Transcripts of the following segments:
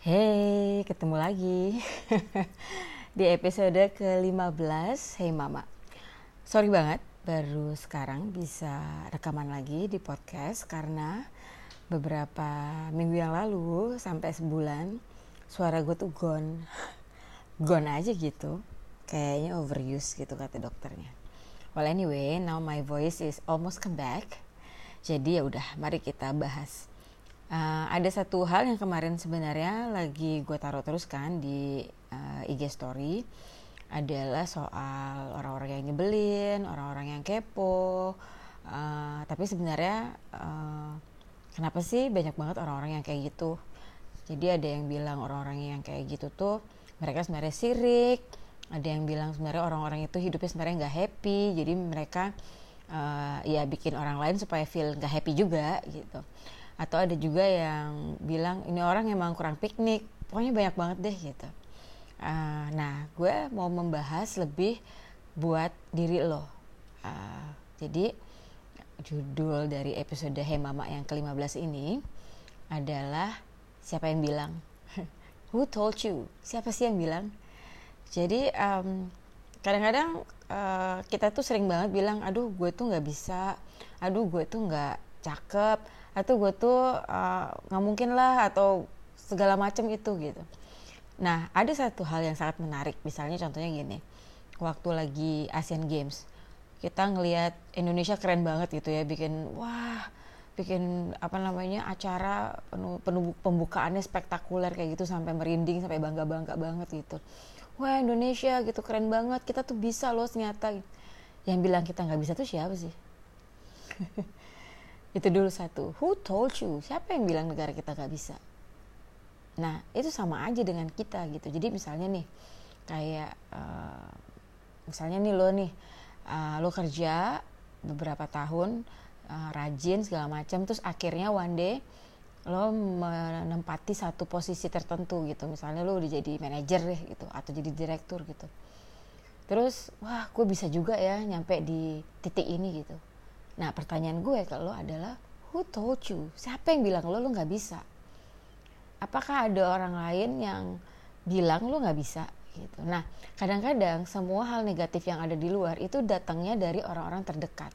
Hey, ketemu lagi di episode ke-15 Hey Mama. Sorry banget baru sekarang bisa rekaman lagi di podcast karena beberapa minggu yang lalu sampai sebulan suara gue tuh gone. Gone aja gitu. Kayaknya overuse gitu kata dokternya. Well anyway, now my voice is almost come back. Jadi ya udah, mari kita bahas uh, ada satu hal yang kemarin sebenarnya lagi gue taruh terus kan di uh, IG story adalah soal orang-orang yang nyebelin, orang-orang yang kepo. Uh, tapi sebenarnya uh, kenapa sih banyak banget orang-orang yang kayak gitu? Jadi ada yang bilang orang-orang yang kayak gitu tuh mereka sebenarnya sirik. Ada yang bilang sebenarnya orang-orang itu hidupnya sebenarnya nggak happy. Jadi mereka uh, ya bikin orang lain supaya feel nggak happy juga gitu atau ada juga yang bilang ini orang emang kurang piknik. Pokoknya banyak banget deh gitu. Uh, nah gue mau membahas lebih buat diri lo. Uh, jadi judul dari episode Hey Mama yang ke-15 ini adalah siapa yang bilang? Who told you? Siapa sih yang bilang? Jadi um, kadang-kadang uh, kita tuh sering banget bilang aduh gue tuh nggak bisa. Aduh gue tuh nggak cakep atau gue tuh uh, nggak mungkin lah atau segala macam itu gitu. Nah ada satu hal yang sangat menarik. Misalnya contohnya gini waktu lagi Asian Games kita ngelihat Indonesia keren banget gitu ya bikin wah bikin apa namanya acara penuh pembukaannya spektakuler kayak gitu sampai merinding sampai bangga bangga banget gitu. Wah Indonesia gitu keren banget. Kita tuh bisa loh ternyata. Yang bilang kita nggak bisa tuh siapa sih itu dulu satu. Who told you? Siapa yang bilang negara kita gak bisa? Nah itu sama aja dengan kita gitu. Jadi misalnya nih kayak uh, misalnya nih lo nih uh, lo kerja beberapa tahun uh, rajin segala macam terus akhirnya one day lo menempati satu posisi tertentu gitu. Misalnya lo udah jadi manajer deh gitu atau jadi direktur gitu. Terus wah gue bisa juga ya nyampe di titik ini gitu Nah pertanyaan gue ke lo adalah who told you? Siapa yang bilang lo lo nggak bisa? Apakah ada orang lain yang bilang lo nggak bisa? Gitu. Nah kadang-kadang semua hal negatif yang ada di luar itu datangnya dari orang-orang terdekat,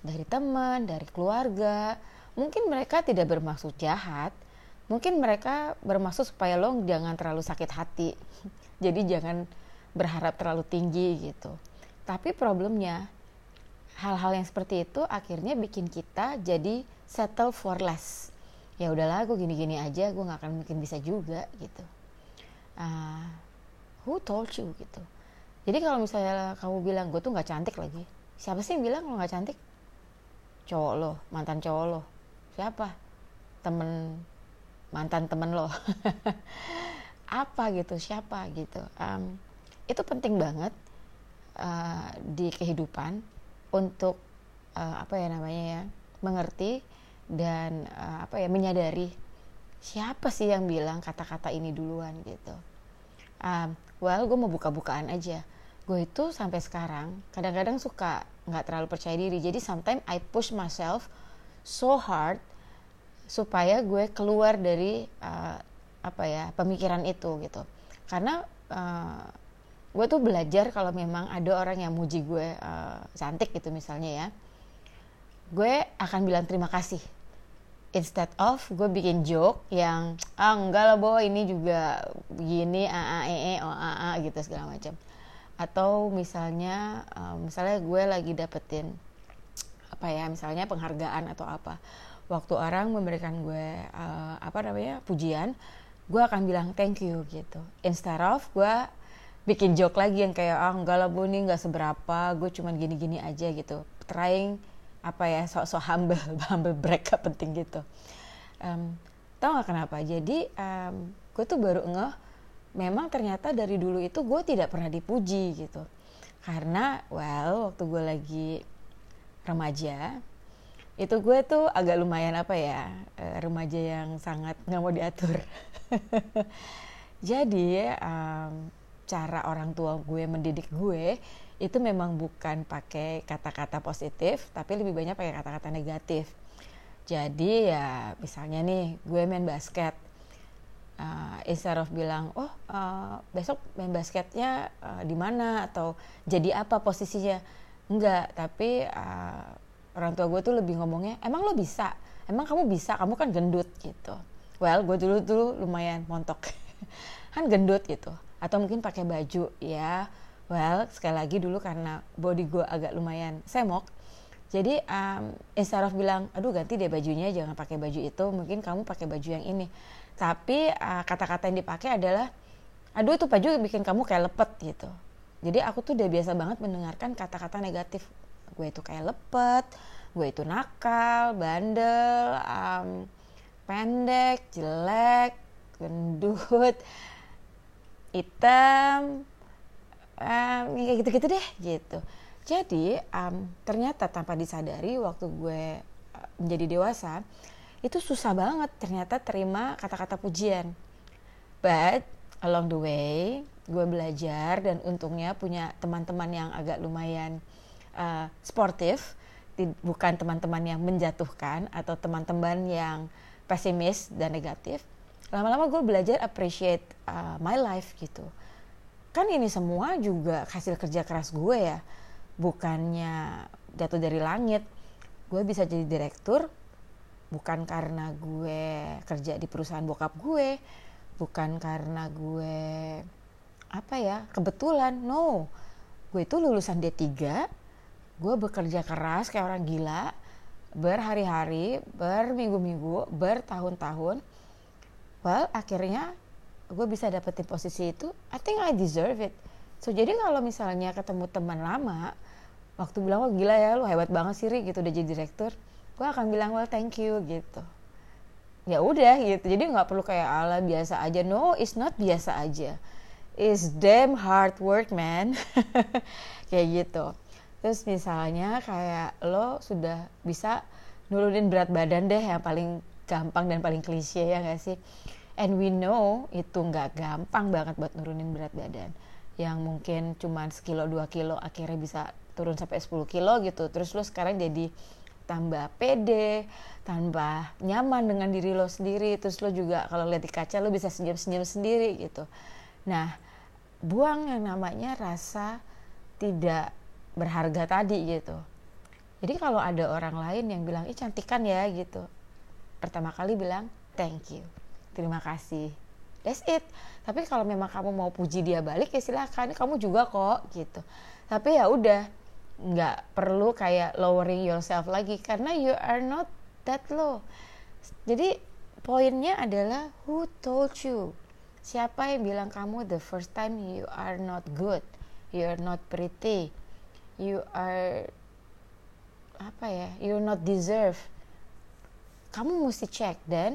dari teman, dari keluarga. Mungkin mereka tidak bermaksud jahat, mungkin mereka bermaksud supaya lo jangan terlalu sakit hati. Jadi jangan berharap terlalu tinggi gitu. Tapi problemnya hal-hal yang seperti itu akhirnya bikin kita jadi settle for less. Ya udahlah gue gini-gini aja gue nggak akan mungkin bisa juga gitu. Uh, who told you gitu. Jadi kalau misalnya kamu bilang gue tuh nggak cantik lagi siapa sih yang bilang lo nggak cantik? Cowok lo mantan cowok lo. Siapa? Temen mantan temen lo. Apa gitu siapa gitu. Um, itu penting banget uh, di kehidupan untuk uh, apa ya namanya ya mengerti dan uh, apa ya menyadari siapa sih yang bilang kata-kata ini duluan gitu. Um, well, gue mau buka-bukaan aja. Gue itu sampai sekarang kadang-kadang suka nggak terlalu percaya diri. Jadi sometimes I push myself so hard supaya gue keluar dari uh, apa ya pemikiran itu gitu. Karena uh, gue tuh belajar kalau memang ada orang yang muji gue uh, cantik gitu misalnya ya. Gue akan bilang terima kasih. Instead of gue bikin joke yang ah enggak lah boh ini juga begini a a e e o a a gitu segala macam. Atau misalnya uh, misalnya gue lagi dapetin apa ya misalnya penghargaan atau apa. Waktu orang memberikan gue uh, apa namanya pujian gue akan bilang thank you gitu. Instead of gue bikin joke lagi yang kayak ah enggak lah bu ini nggak seberapa gue cuman gini-gini aja gitu. Trying apa ya sok-sok humble humble break penting gitu. Um, tau gak kenapa? Jadi um, gue tuh baru ngeh memang ternyata dari dulu itu gue tidak pernah dipuji gitu. Karena well waktu gue lagi remaja itu gue tuh agak lumayan apa ya uh, remaja yang sangat nggak mau diatur. Jadi um, cara orang tua gue mendidik gue itu memang bukan pakai kata-kata positif tapi lebih banyak pakai kata-kata negatif. Jadi ya misalnya nih gue main basket. Uh, instead of bilang oh uh, besok main basketnya uh, di mana atau jadi apa posisinya? Enggak tapi uh, orang tua gue tuh lebih ngomongnya emang lo bisa? Emang kamu bisa? Kamu kan gendut gitu. Well gue dulu dulu lumayan montok. Kan gendut gitu atau mungkin pakai baju ya. Well sekali lagi dulu karena body gue agak lumayan semok jadi um, instead of bilang aduh ganti deh bajunya jangan pakai baju itu mungkin kamu pakai baju yang ini. Tapi uh, kata-kata yang dipakai adalah aduh itu baju bikin kamu kayak lepet gitu. Jadi aku tuh udah biasa banget mendengarkan kata-kata negatif. Gue itu kayak lepet gue itu nakal bandel um, pendek jelek gendut hitam um, kayak gitu-gitu deh gitu. Jadi um, ternyata tanpa disadari waktu gue uh, menjadi dewasa itu susah banget ternyata terima kata-kata pujian. But along the way gue belajar dan untungnya punya teman-teman yang agak lumayan uh, sportif bukan teman-teman yang menjatuhkan atau teman-teman yang pesimis dan negatif lama-lama gue belajar appreciate uh, my life gitu. Kan ini semua juga hasil kerja keras gue ya. Bukannya jatuh dari langit. Gue bisa jadi direktur bukan karena gue kerja di perusahaan bokap gue bukan karena gue apa ya kebetulan. No. Gue itu lulusan D3 gue bekerja keras kayak orang gila berhari-hari berminggu-minggu bertahun-tahun well akhirnya gue bisa dapetin posisi itu. I think I deserve it. So jadi kalau misalnya ketemu teman lama waktu bilang wah gila ya lu hebat banget sih Ri gitu udah jadi direktur gue akan bilang well thank you gitu. Ya udah gitu. Jadi nggak perlu kayak ala biasa aja. No it's not biasa aja. It's damn hard work man. Kayak gitu. Terus misalnya kayak lo sudah bisa nurunin berat badan deh yang paling gampang dan paling klise ya gak sih? And we know itu nggak gampang banget buat nurunin berat badan. Yang mungkin cuma sekilo dua kilo akhirnya bisa turun sampai 10 kilo gitu. Terus lo sekarang jadi tambah pede tambah nyaman dengan diri lo sendiri. Terus lo juga kalau lihat di kaca lo bisa senyum-senyum sendiri gitu. Nah buang yang namanya rasa tidak berharga tadi gitu. Jadi kalau ada orang lain yang bilang ih cantikan ya gitu pertama kali bilang thank you terima kasih. That's it. Tapi kalau memang kamu mau puji dia balik ya silahkan kamu juga kok gitu. Tapi ya udah nggak perlu kayak lowering yourself lagi karena you are not that low. Jadi poinnya adalah who told you? Siapa yang bilang kamu the first time you are not good? You are not pretty. You are apa ya you not deserve kamu mesti cek. Dan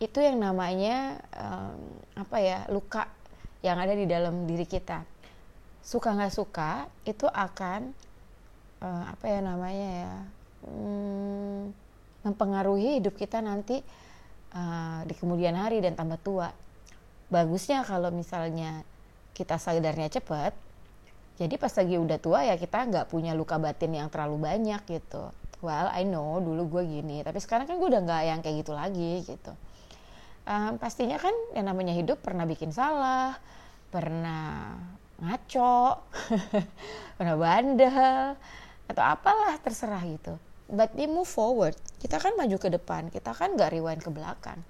itu yang namanya um, apa ya luka yang ada di dalam diri kita. Suka nggak suka itu akan uh, apa ya namanya ya um, mempengaruhi hidup kita nanti uh, di kemudian hari dan tambah tua. Bagusnya kalau misalnya kita sadarnya cepat jadi pas lagi udah tua ya kita nggak punya luka batin yang terlalu banyak gitu well I know dulu gue gini tapi sekarang kan gue udah nggak yang kayak gitu lagi gitu um, pastinya kan yang namanya hidup pernah bikin salah, pernah ngaco, pernah bandel, atau apalah terserah gitu. But we move forward. Kita kan maju ke depan, kita kan gak rewind ke belakang.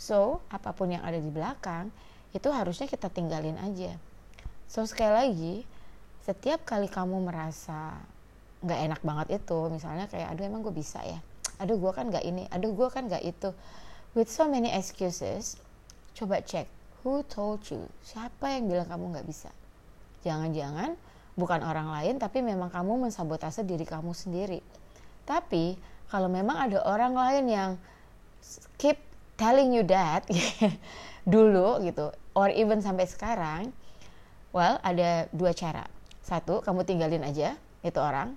So, apa pun yang ada di belakang, itu harusnya kita tinggalin aja. So, sekali lagi, setiap kali kamu merasa gak enak banget itu, misalnya kayak, aduh emang gue bisa ya, aduh gue kan gak ini, aduh gue kan gak itu, with so many excuses, coba cek who told you, siapa yang bilang kamu nggak bisa. Jangan-jangan bukan orang lain, tapi memang kamu mensabotase diri kamu sendiri. Tapi kalau memang ada orang lain yang keep telling you that dulu gitu, or even sampai sekarang, well ada dua cara. Satu, kamu tinggalin aja itu orang,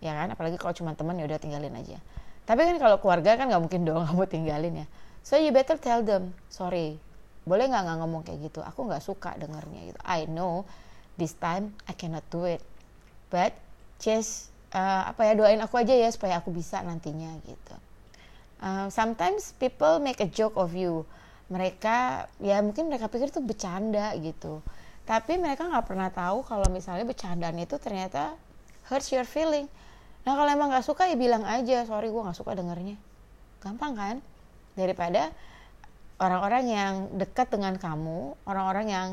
ya kan? Apalagi kalau cuma teman ya udah tinggalin aja. Tapi kan kalau keluarga kan nggak mungkin dong kamu tinggalin ya. So you better tell them sorry boleh nggak nggak ngomong kayak gitu? Aku nggak suka dengernya gitu. I know this time I cannot do it. But just uh, apa ya doain aku aja ya supaya aku bisa nantinya gitu. Uh, sometimes people make a joke of you. Mereka ya mungkin mereka pikir itu bercanda gitu. Tapi mereka nggak pernah tahu kalau misalnya bercandaan itu ternyata hurts your feeling nah kalau emang nggak suka ya bilang aja sorry gue nggak suka dengernya. Gampang kan? Daripada orang-orang yang dekat dengan kamu orang-orang yang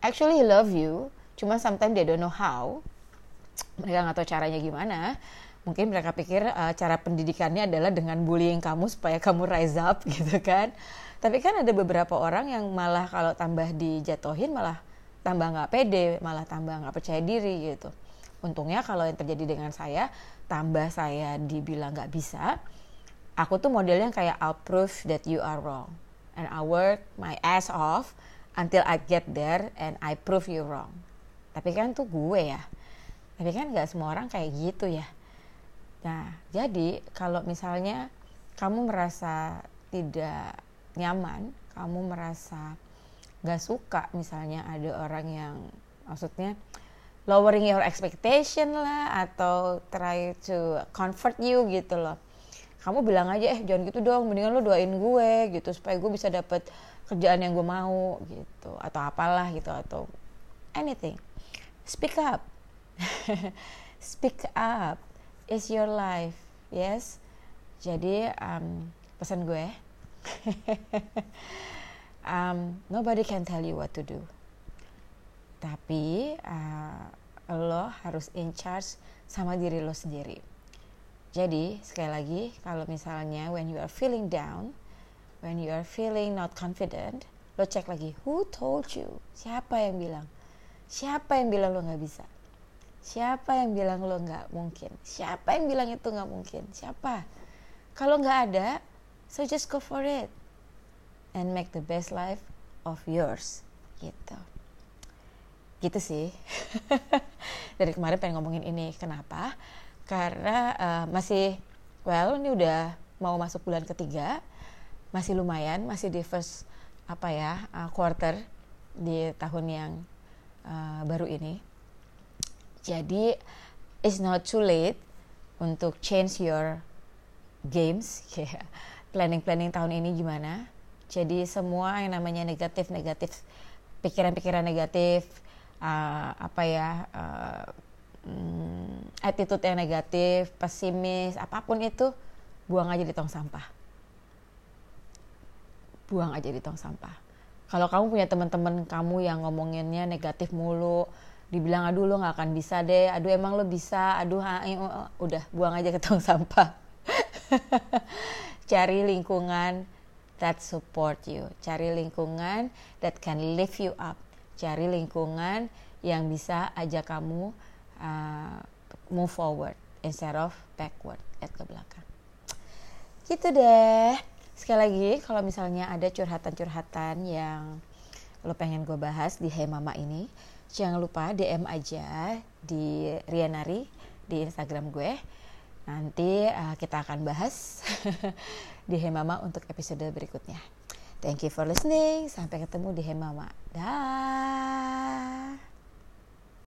actually love you cuma sometimes they don't know how mereka nggak tahu caranya gimana mungkin mereka pikir uh, cara pendidikannya adalah dengan bullying kamu supaya kamu rise up gitu kan? Tapi kan ada beberapa orang yang malah kalau tambah dijatuhin malah tambah nggak pede malah tambah nggak percaya diri gitu untungnya kalau yang terjadi dengan saya tambah saya dibilang nggak bisa aku tuh modelnya kayak I'll prove that you are wrong and I work my ass off until I get there and I prove you wrong. Tapi kan tuh gue ya. Tapi kan nggak semua orang kayak gitu ya. Nah jadi kalau misalnya kamu merasa tidak nyaman kamu merasa nggak suka misalnya ada orang yang maksudnya lowering your expectation lah atau try to comfort you gitu loh. Kamu bilang aja eh jangan gitu dong mendingan lo doain gue gitu supaya gue bisa dapet kerjaan yang gue mau gitu atau apalah gitu atau anything. Speak up. Speak up is your life yes? Jadi um, pesan gue um, nobody can tell you what to do tapi uh, lo harus in charge sama diri lo sendiri. Jadi sekali lagi kalau misalnya when you are feeling down when you are feeling not confident lo cek lagi who told you? Siapa yang bilang? Siapa yang bilang lo nggak bisa? Siapa yang bilang lo nggak mungkin? Siapa yang bilang itu nggak mungkin? Siapa? Kalau nggak ada so just go for it and make the best life of yours. Gitu gitu sih. Dari kemarin pengen ngomongin ini. Kenapa? Karena uh, masih well ini udah mau masuk bulan ketiga. Masih lumayan masih di first apa ya uh, quarter di tahun yang uh, baru ini. Jadi it's not too late untuk change your games. Yeah. planning planning tahun ini gimana? Jadi semua yang namanya negatif-negatif, pikiran-pikiran negatif, uh, apa ya, uh, attitude yang negatif, pesimis, apa pun itu, buang aja di tong sampah. Buang aja di tong sampah. Kalau kamu punya teman-teman kamu yang ngomonginnya negatif mulu, dibilang aduh lo nggak akan bisa deh, aduh emang lo bisa, aduh ha, udah buang aja ke tong sampah. Cari lingkungan that support you. Cari lingkungan that can lift you up. Cari lingkungan yang bisa ajak kamu uh, move forward instead of backward at ke belakang. Gitu deh. Sekali lagi kalau misalnya ada curhatan-curhatan yang lo pengen gue bahas di Hey Mama ini, jangan lupa DM aja di Rianari di Instagram gue Nanti uh, kita akan bahas di Hemama untuk episode berikutnya. Thank you for listening. Sampai ketemu di Hemama. Dah.